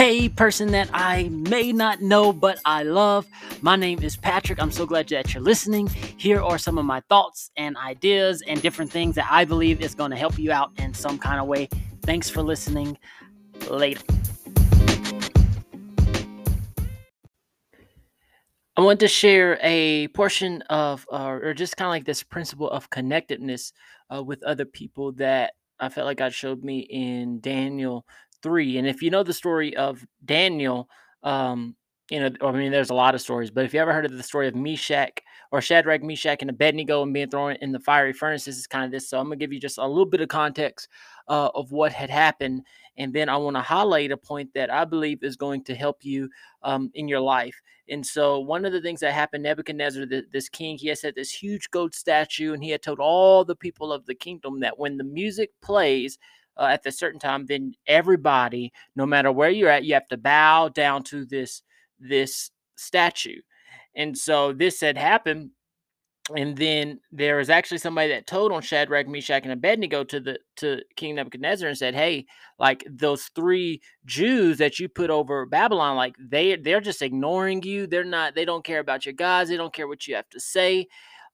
Hey, person that I may not know, but I love. My name is Patrick. I'm so glad that you're listening. Here are some of my thoughts and ideas and different things that I believe is going to help you out in some kind of way. Thanks for listening. Later. I want to share a portion of, uh, or just kind of like this principle of connectedness uh, with other people that I felt like God showed me in Daniel 3. And if you know the story of Daniel, um, you know, I mean, there's a lot of stories, but if you ever heard of the story of Meshach or Shadrach, Meshach, and Abednego and being thrown in the fiery furnaces, is kind of this. So I'm going to give you just a little bit of context uh, of what had happened. And then I want to highlight a point that I believe is going to help you um, in your life. And so, one of the things that happened, Nebuchadnezzar, the, this king, he had set this huge gold statue, and he had told all the people of the kingdom that when the music plays, uh, at a certain time, then everybody, no matter where you're at, you have to bow down to this this statue. And so this had happened. And then there was actually somebody that told on Shadrach, Meshach, and Abednego to the to King Nebuchadnezzar and said, "Hey, like those three Jews that you put over Babylon, like they they're just ignoring you. They're not. They don't care about your gods. They don't care what you have to say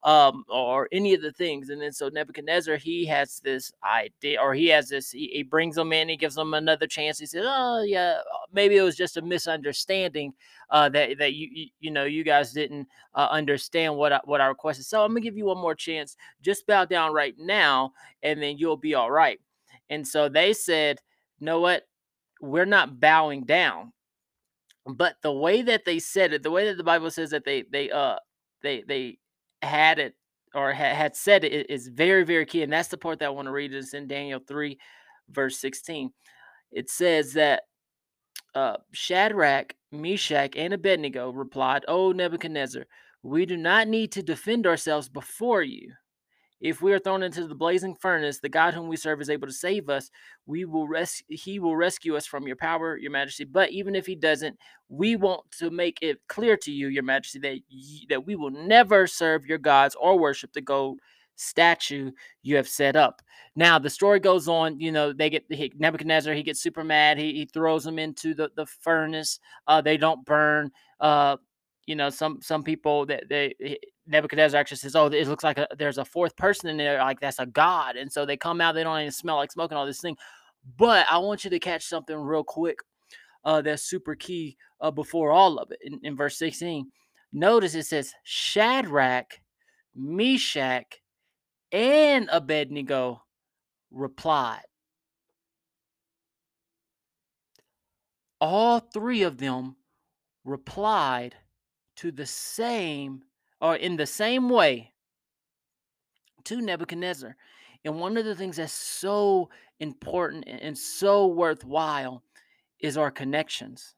um, or any of the things. And then so Nebuchadnezzar, he has this idea, or he has this, he, he brings them in, he gives them another chance. He says, "Oh yeah, uh, maybe it was just a misunderstanding uh, that that you, you, you know you guys didn't uh, understand what I, what I requested. So I'm gonna give you one more chance. Just bow down right now, and then you'll be all right." And so they said, "Know what? We're not bowing down." But the way that they said it, the way that the Bible says that they they uh they they had it or ha- had said it is very, very key. And that's the part that I want to read is in Daniel 3, verse 16. It says that uh, Shadrach, Meshach, and Abednego replied, O Nebuchadnezzar, we do not need to defend ourselves before you. If we are thrown into the blazing furnace, the God whom we serve is able to save us. We will res- he will rescue us from your power, your majesty. But even if he doesn't, we want to make it clear to you, your majesty, that that we will never serve your gods or worship the gold statue you have set up. Now the story goes on. You know they get he, Nebuchadnezzar. He gets super mad. He, he throws them into the the furnace. Uh, they don't burn. Uh, you know some some people that they Nebuchadnezzar actually says, "Oh, it looks like a, there's a fourth person in there, like that's a god." And so they come out, they don't even smell like smoke and all this thing. But I want you to catch something real quick uh, that's super key uh, before all of it. In, in verse 16, notice it says Shadrach, Meshach, and Abednego replied. All three of them replied to the same or in the same way to Nebuchadnezzar. And one of the things that's so important and so worthwhile is our connections.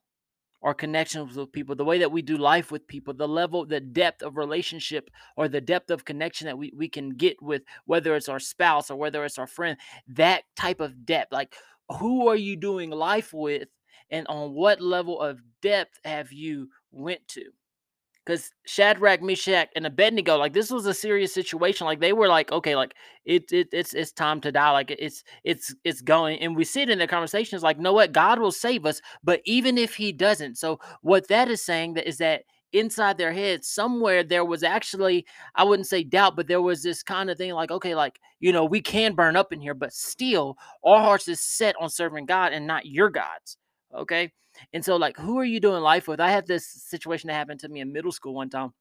Our connections with people, the way that we do life with people, the level, the depth of relationship or the depth of connection that we, we can get with whether it's our spouse or whether it's our friend, that type of depth. Like, who are you doing life with? And on what level of depth have you went to? Because Shadrach, Meshach, and Abednego, like this was a serious situation. Like they were like, okay, like it, it it's it's time to die. Like it's it's it's going. And we see it in the conversations, like, know what? God will save us, but even if He doesn't, so what that is saying that is that inside their head somewhere there was actually i wouldn't say doubt but there was this kind of thing like okay like you know we can burn up in here but still our hearts is set on serving god and not your gods okay and so, like, who are you doing life with? I had this situation that happened to me in middle school one time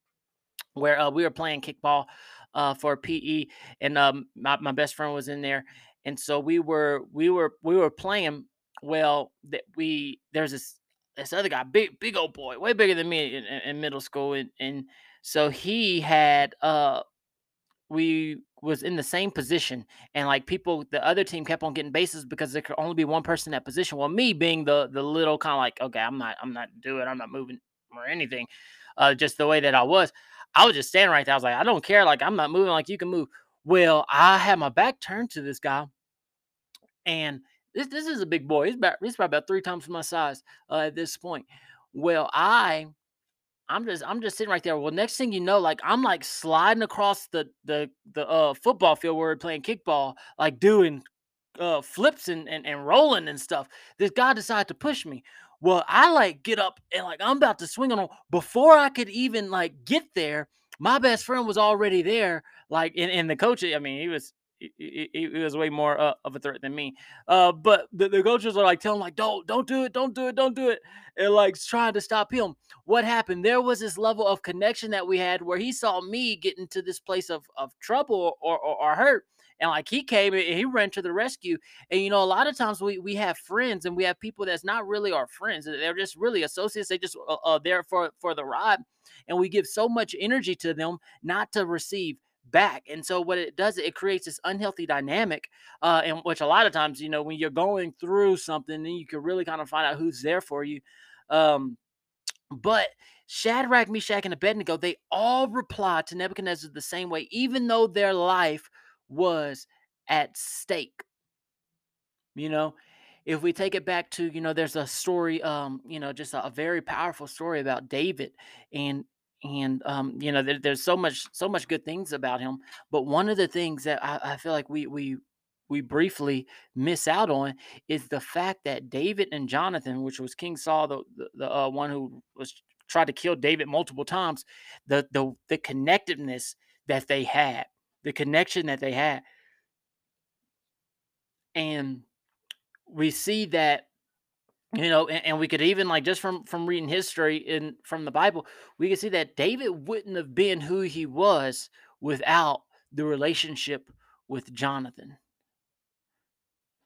where uh, we were playing kickball uh, for PE, and um, my, my best friend was in there, and so we were we were we were playing. Well, that we there's this this other guy, big big old boy, way bigger than me in, in, middle school, and and so he had uh we was in the same position and like people the other team kept on getting bases because there could only be one person in that position. Well me being the the little kind of like okay i'm not i'm not doing i'm not moving or anything uh just the way that i was i was just standing right there. I was like i don't care like i'm not moving like you can move. Well i had my back turned to this guy and this this is a big boy he's about he's probably about three times my size uh, at this point. Well i I'm just I'm just sitting right there. Well, next thing you know, like I'm like sliding across the the the uh football field where we're playing kickball, like doing uh flips and, and and rolling and stuff. This guy decided to push me. Well, I like get up and like I'm about to swing on him before I could even like get there. My best friend was already there, like and, and the coach. I mean, he was he, was way more uh, of a threat than me. Uh, but the, the coaches are like telling him like, don't don't do it, don't do it, don't do it, and like trying to stop him. What happened? There was this level of connection that we had where he saw me get into this place of of trouble or or, or hurt and like he came and he ran to the rescue. And you know, a lot of times we we have friends and we have people that's not really our friends. They're just really associates. They just uh, uh, there for for the ride, and we give so much energy to them not to receive back. And so what it does, it creates this unhealthy dynamic, uh, in which a lot of times, you know, when you're going through something, then you can really kind of find out who's there for you. Um, but Shadrach, Meshach, and Abednego, they all replied to Nebuchadnezzar the same way, even though their life was at stake. You know, if we take it back to, you know, there's a story, um, you know, just a, a very powerful story about David and and um, you know, there, there's so much so much good things about him. But one of the things that I, I feel like we we we briefly miss out on is the fact that David and Jonathan, which was King Saul, the the, the uh, one who was tried to kill David multiple times, the the the connectedness that they had the connection that they had. And we see that you know and, and, we could even like just from from reading history in from the bible we can see that david wouldn't have been who he was without the relationship with jonathan.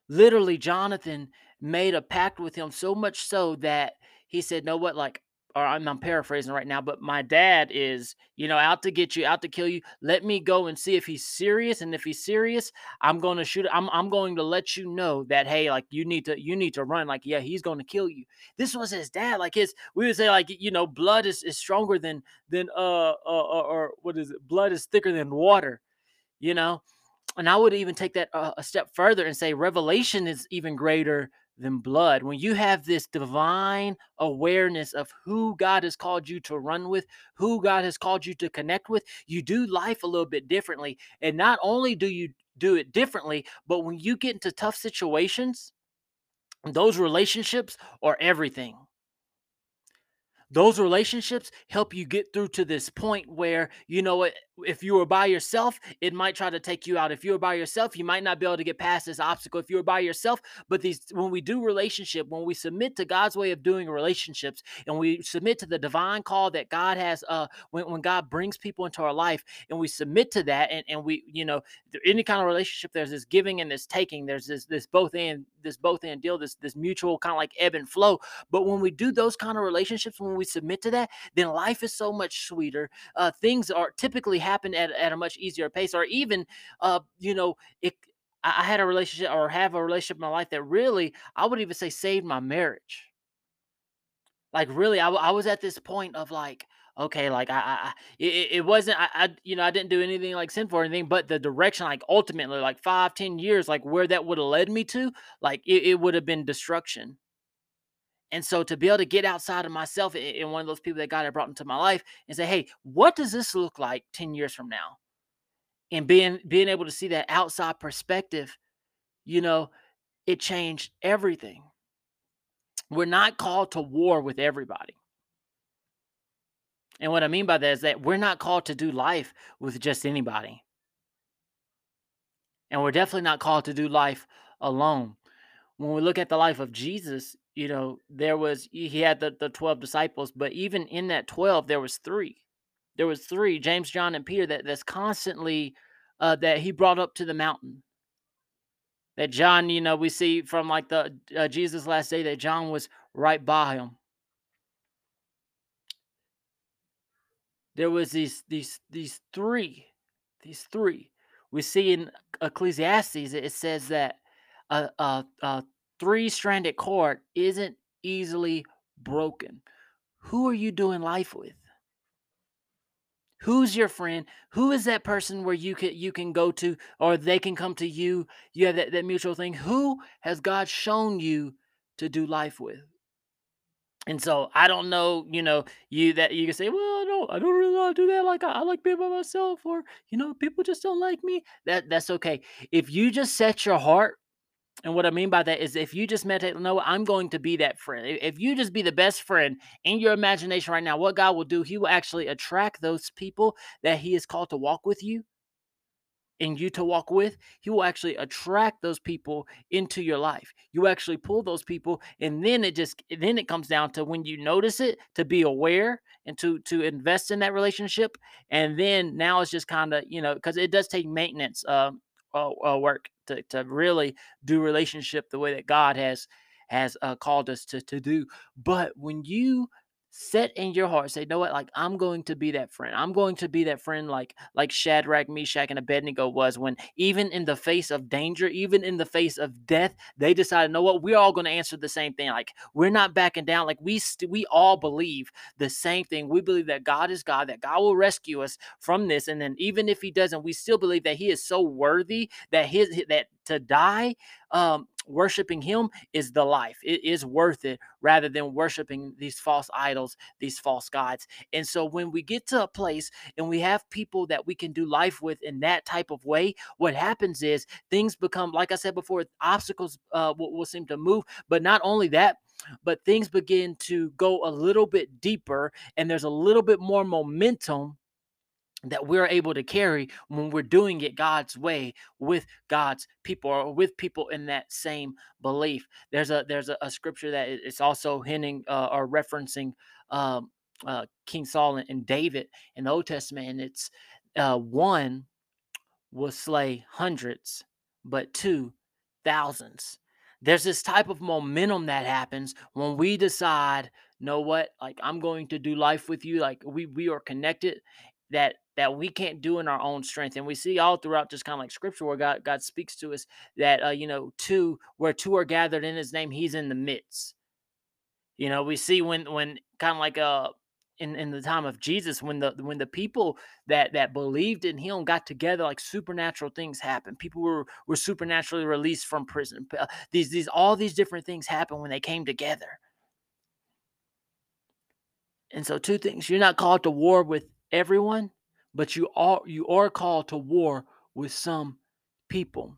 Literally jonathan made a pact with him so much so that he said no what? Like or I'm, I'm, paraphrasing right now, but my dad is, you know, out to get you, out to kill you. Let me go and see if he's serious. And if he's serious, I'm going to shoot. I'm, I'm going to let you know that, hey, like you need to, you need to run. Like, yeah, he's going to kill you. This was his dad. Like his, we would say like, you know, blood is, is stronger than, than, uh, uh, uh or what is it? Blood is thicker than water, you know? And I would even take that uh, a step further and say revelation is even greater than blood. When you have this divine awareness of who God has called you to run with, who God has called you to connect with, you do life a little bit differently. And not only do you do it differently, but when you get into tough situations, those relationships are everything those relationships help you get through to this point where you know what if you were by yourself it might try to take you out. If you were by yourself you might not be able to get past this obstacle. If you were by yourself but these when we do relationship when we submit to god's way of doing relationships and we submit to the divine call that god has uh when, when god brings people into our life and we submit to that and, and we you know any kind of relationship there's this giving and this taking. There's this this both and this both and deal this this mutual kind of like ebb and flow. But when we do those kind of relationships when we submit to that, then life is so much sweeter. Uh, things are typically happen at, at a much easier pace, or even, uh, you know, it. I had a relationship or have a relationship in my life that really, I would even say, saved my marriage. Like really, I, I was at this point of like, okay, like I, I it, it wasn't, I, I, you know, I didn't do anything like sinful or anything, but the direction, like ultimately, like five, ten years, like where that would have led me to, like it, it would have been destruction. And so to be able to get outside of myself and one of those people that God had brought into my life and say, hey, what does this look like 10 years from now? And being being able to see that outside perspective, you know, it changed everything. We're not called to war with everybody. And what I mean by that is that we're not called to do life with just anybody. And we're definitely not called to do life alone. When we look at the life of Jesus, you know, there was he had the, the 12 disciples, but even in that 12, there was three. There was three, James, John, and Peter, that that's constantly uh, that he brought up to the mountain. That John, you know, we see from like the uh, Jesus last day that John was right by him. There was these these these three, these three. We see in Ecclesiastes it says that a, a, a three stranded cord isn't easily broken. Who are you doing life with? Who's your friend? Who is that person where you can you can go to or they can come to you? You have that, that mutual thing. Who has God shown you to do life with? And so I don't know, you know, you that you can say, well, I don't, I don't really want to do that. Like I, I like being by myself, or you know, people just don't like me. That that's okay. If you just set your heart and what I mean by that is if you just meditate, no, I'm going to be that friend. If you just be the best friend in your imagination right now, what God will do, He will actually attract those people that He is called to walk with you and you to walk with, he will actually attract those people into your life. You actually pull those people, and then it just then it comes down to when you notice it to be aware and to to invest in that relationship. And then now it's just kind of you know because it does take maintenance um, uh, uh, work to to really do relationship the way that God has has uh, called us to to do. But when you set in your heart say you know what? Like i'm going to be that friend. I'm going to be that friend like like shadrach meshach and abednego was when even in the face of danger even in the face of death they decided know what? We're all going to answer the same thing. Like we're not backing down. Like we st- we all believe the same thing. We believe that god is god that god will rescue us from this. And then even if he doesn't we still believe that he is so worthy that his that to die um worshiping him is the life. It is worth it rather than worshiping these false idols these false gods. And so when we get to a place and we have people that we can do life with in that type of way what happens is things become like i said before obstacles uh, will, will seem to move. But not only that but things begin to go a little bit deeper and there's a little bit more momentum that we're able to carry when we're doing it God's way with God's people or with people in that same belief. There's a there's a, a scripture that it's also hinting uh, or referencing um, uh, King Saul and, David in the Old Testament, and it's uh, one will slay hundreds, but two thousands. There's this type of momentum that happens when we decide, know what, like I'm going to do life with you, like we we are connected, that that we can't do in our own strength. And we see all throughout just kind of like scripture where God God speaks to us that uh, you know, two where two are gathered in his name, he's in the midst. You know, we see when when kind of like uh in, in the time of Jesus, when the when the people that that believed in him got together, like supernatural things happened. People were were supernaturally released from prison. Uh, these these all these different things happen when they came together. And so two things, you're not called to war with everyone, but you are you are called to war with some people.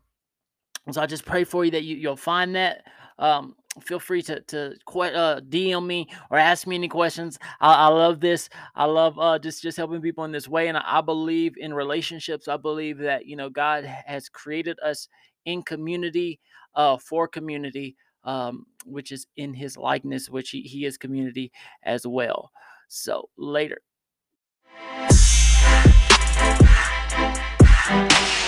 So I just pray for you that you, you'll find that. Um, feel free to to uh, DM me or ask me any questions. I, I love this. I love uh, just just helping people in this way, and I, I believe in relationships. I believe that you know God has created us in community uh, for community, um, which is in His likeness, which He, he is community as well. So later. Thank.